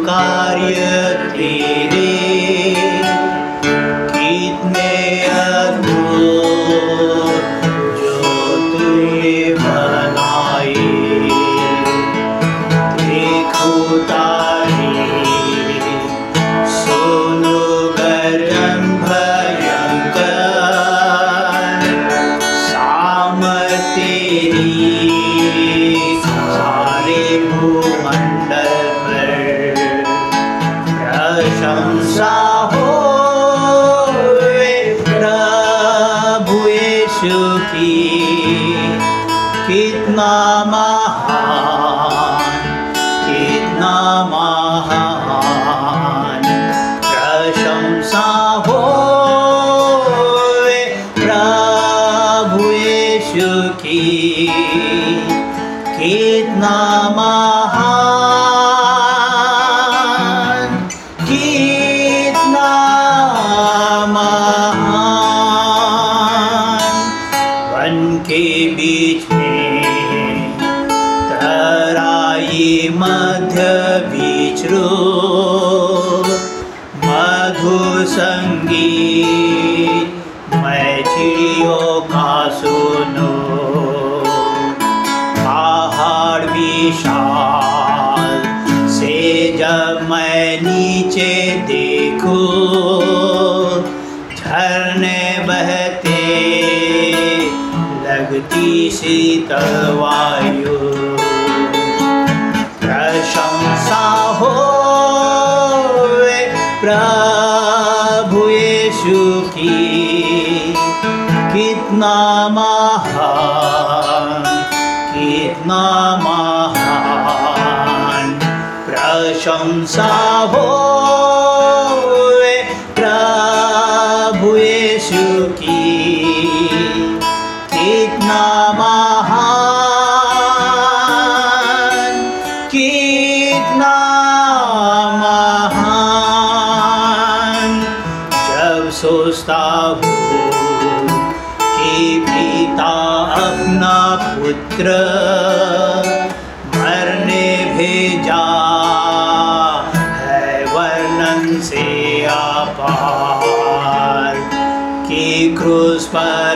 उमाुकार्य की कितना महान कितना महान प्रशंसा हो प्रभु यीशु की कितना महान तराई मध्य विचरो मधु संगीत मैं चिड़ियों का सुनो पहाड़ विशाल से जब मैं नीचे देखो झरने बहते लगती शीतल वायु प्रशंसा हो प्रभु यीशु की कितना महान कितना महान प्रशंसा हो प्रभु यीशु की कितना महान सोचता हूँ कि पिता अपना पुत्र मरने भेजा है, वर्णन से आपार कि क्रूस पर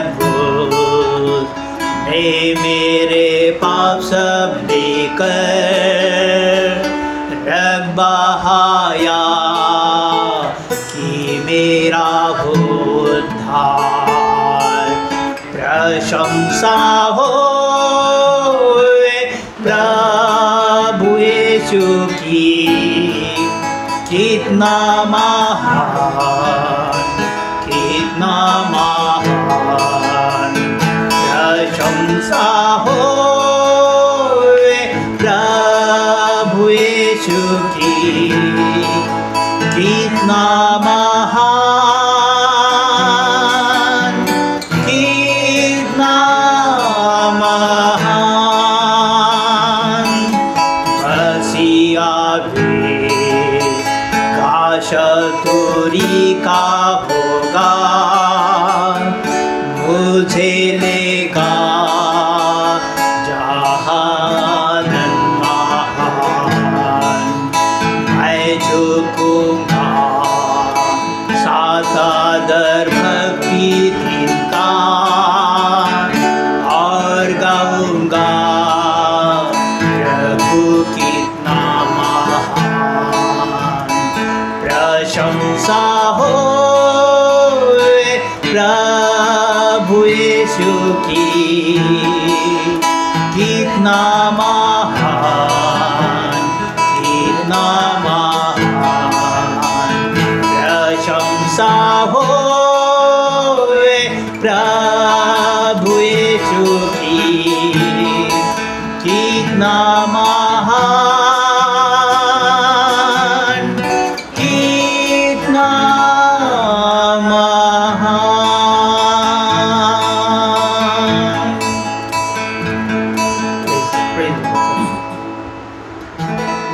ने मेरे पाप सब लेकर रग बहाया मेरा उद्धार। प्रशंसा हो प्रभु यीशु की। कितना महान कितना महान। प्रशंसा हो काश तोरी का होगा मुझे लेगा जहाँ महान मैं झुकूंगा साथ आदर সুখী। কিতনা মহান কিতনা মহান। প্রশংসা হোয়ে প্রভু সুখী কিতনা মহান কিতনা মহান।